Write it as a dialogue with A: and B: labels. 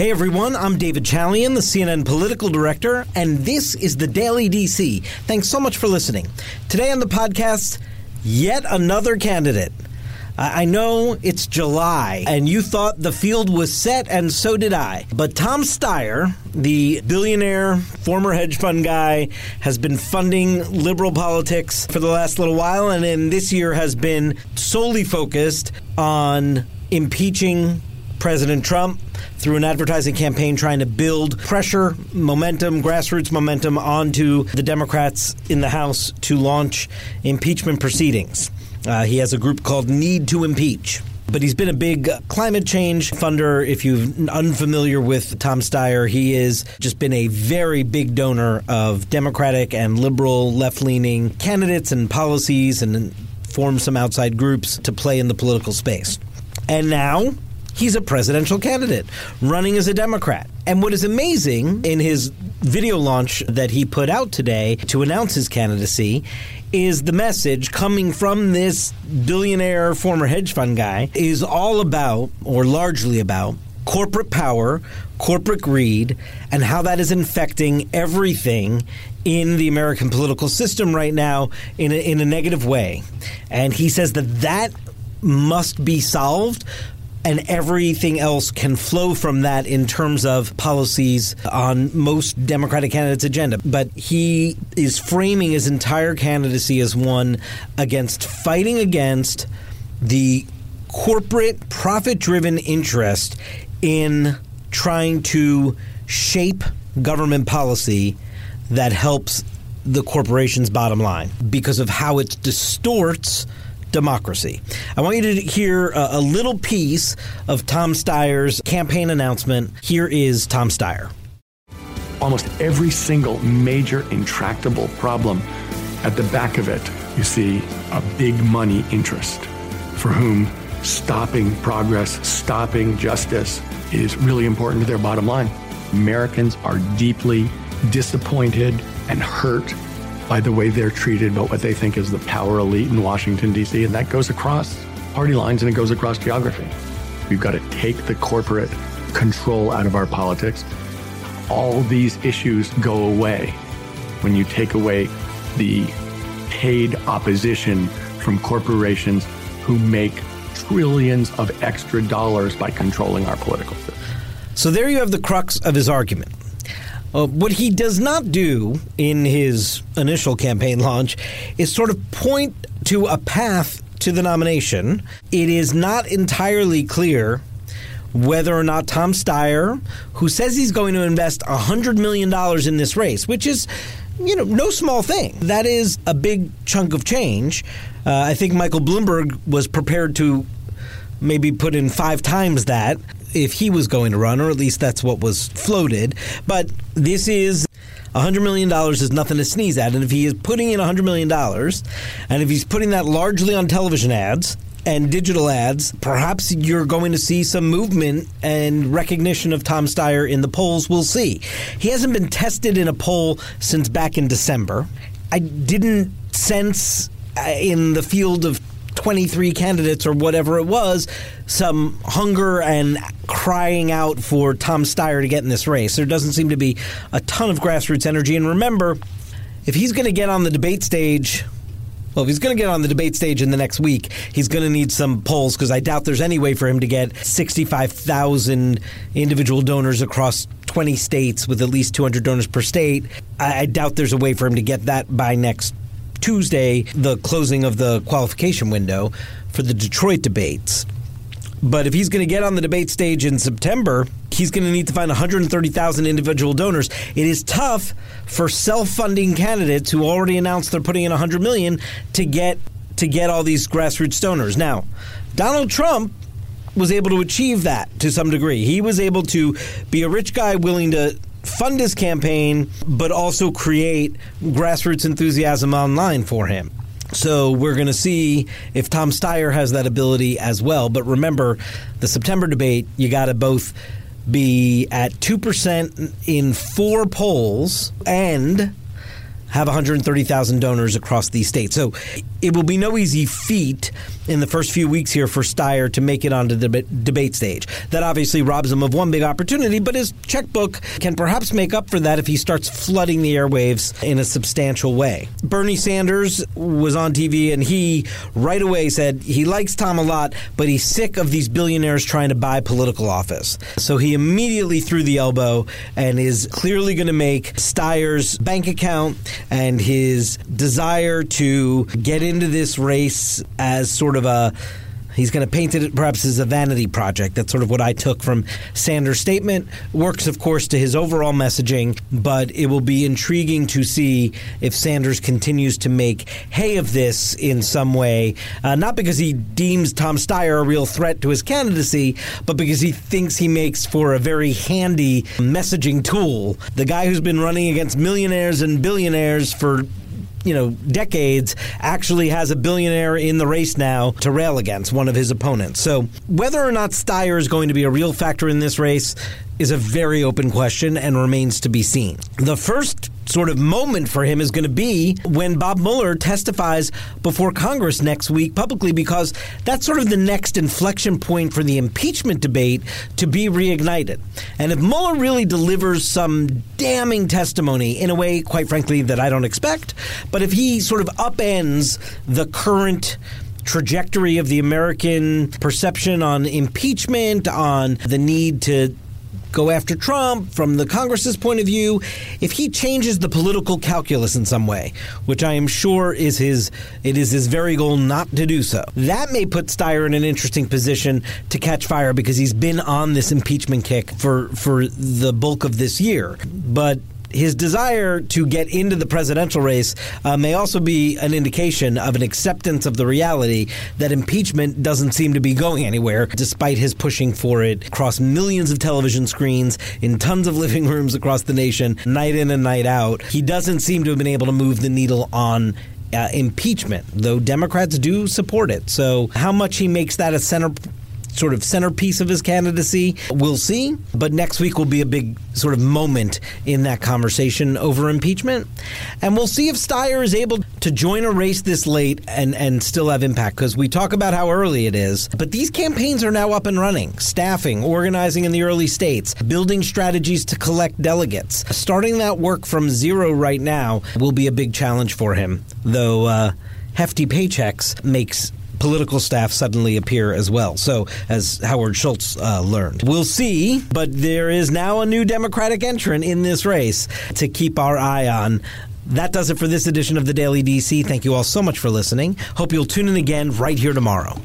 A: Hey everyone, I'm David Chalian, the CNN political director, and this is the Daily DC. Thanks so much for listening. Today on the podcast, yet another candidate. I know it's July, and you thought the field was set, and so did I. But Tom Steyer, the billionaire, former hedge fund guy, has been funding liberal politics for the last little while, and in this year has been solely focused on impeaching President Trump through an advertising campaign trying to build pressure, momentum, grassroots momentum onto the Democrats in the House to launch impeachment proceedings. Uh, he has a group called Need to Impeach. But he's been a big climate change funder. If you're unfamiliar with Tom Steyer, he has just been a very big donor of Democratic and liberal left leaning candidates and policies and formed some outside groups to play in the political space. And now he's a presidential candidate running as a Democrat. And what is amazing in his video launch that he put out today to announce his candidacy is the message coming from this billionaire former hedge fund guy is all about, or largely about, corporate power, corporate greed, and how that is infecting everything in the American political system right now in a, in a negative way. And he says that that must be solved and everything else can flow from that in terms of policies on most Democratic candidates' agenda. But he is framing his entire candidacy as one against fighting against the corporate profit driven interest in trying to shape government policy that helps the corporation's bottom line because of how it distorts democracy. I want you to hear a, a little piece of Tom Steyer's campaign announcement. Here is Tom Steyer.
B: Almost every single major intractable problem at the back of it, you see a big money interest for whom stopping progress, stopping justice is really important to their bottom line. Americans are deeply disappointed and hurt by the way they're treated, but what they think is the power elite in Washington, D.C. And that goes across party lines and it goes across geography. We've got to take the corporate control out of our politics. All these issues go away when you take away the paid opposition from corporations who make trillions of extra dollars by controlling our political system.
A: So there you have the crux of his argument. Uh, what he does not do in his initial campaign launch is sort of point to a path to the nomination. It is not entirely clear whether or not Tom Steyer, who says he's going to invest $100 million in this race, which is you know, no small thing. That is a big chunk of change. Uh, I think Michael Bloomberg was prepared to maybe put in five times that if he was going to run, or at least that's what was floated. But this is $100 million is nothing to sneeze at. And if he is putting in $100 million, and if he's putting that largely on television ads, and digital ads, perhaps you're going to see some movement and recognition of Tom Steyer in the polls. We'll see. He hasn't been tested in a poll since back in December. I didn't sense uh, in the field of 23 candidates or whatever it was, some hunger and crying out for Tom Steyer to get in this race. There doesn't seem to be a ton of grassroots energy. And remember, if he's going to get on the debate stage, well, if he's going to get on the debate stage in the next week, he's going to need some polls because I doubt there's any way for him to get 65,000 individual donors across 20 states with at least 200 donors per state. I, I doubt there's a way for him to get that by next Tuesday, the closing of the qualification window for the Detroit debates. But if he's going to get on the debate stage in September, he's going to need to find 130,000 individual donors. It is tough for self-funding candidates who already announced they're putting in 100 million to get to get all these grassroots donors. Now, Donald Trump was able to achieve that to some degree. He was able to be a rich guy willing to fund his campaign, but also create grassroots enthusiasm online for him. So we're going to see if Tom Steyer has that ability as well. But remember, the September debate, you got to both be at 2% in four polls and have 130,000 donors across these states. So it will be no easy feat in the first few weeks here for Steyer to make it onto the debate stage. That obviously robs him of one big opportunity, but his checkbook can perhaps make up for that if he starts flooding the airwaves in a substantial way. Bernie Sanders was on TV and he right away said he likes Tom a lot, but he's sick of these billionaires trying to buy political office. So he immediately threw the elbow and is clearly going to make Steyer's bank account and his desire to get into this race as sort of a He's going to paint it perhaps as a vanity project. That's sort of what I took from Sanders' statement. Works, of course, to his overall messaging, but it will be intriguing to see if Sanders continues to make hay of this in some way. Uh, not because he deems Tom Steyer a real threat to his candidacy, but because he thinks he makes for a very handy messaging tool. The guy who's been running against millionaires and billionaires for you know, decades, actually has a billionaire in the race now to rail against one of his opponents. So whether or not Steyer is going to be a real factor in this race is a very open question and remains to be seen. The first sort of moment for him is going to be when Bob Mueller testifies before Congress next week publicly, because that's sort of the next inflection point for the impeachment debate to be reignited. And if Mueller really delivers some damning testimony in a way, quite frankly, that I don't expect, but if he sort of upends the current trajectory of the American perception on impeachment, on the need to go after Trump from the Congress's point of view, if he changes the political calculus in some way, which I am sure is his it is his very goal not to do so. That may put Steyer in an interesting position to catch fire because he's been on this impeachment kick for for the bulk of this year. But his desire to get into the presidential race uh, may also be an indication of an acceptance of the reality that impeachment doesn't seem to be going anywhere, despite his pushing for it across millions of television screens in tons of living rooms across the nation, night in and night out. He doesn't seem to have been able to move the needle on uh, impeachment, though Democrats do support it. So, how much he makes that a center sort of centerpiece of his candidacy. We'll see. But next week will be a big sort of moment in that conversation over impeachment. And we'll see if Steyer is able to join a race this late and, and still have impact because we talk about how early it is. But these campaigns are now up and running, staffing, organizing in the early states, building strategies to collect delegates. Starting that work from zero right now will be a big challenge for him, though. Uh, hefty paychecks makes political staff suddenly appear as well. So, as Howard Schultz uh, learned, we'll see. But there is now a new Democratic entrant in this race to keep our eye on. That does it for this edition of the Daily DC. Thank you all so much for listening. Hope you'll tune in again right here tomorrow.